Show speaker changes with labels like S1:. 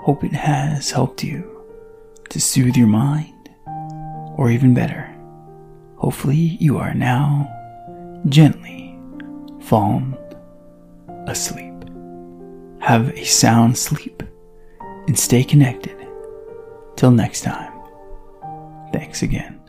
S1: Hope it has helped you to soothe your mind, or even better, hopefully you are now gently fallen asleep. Have a sound sleep and stay connected. Till next time, thanks again.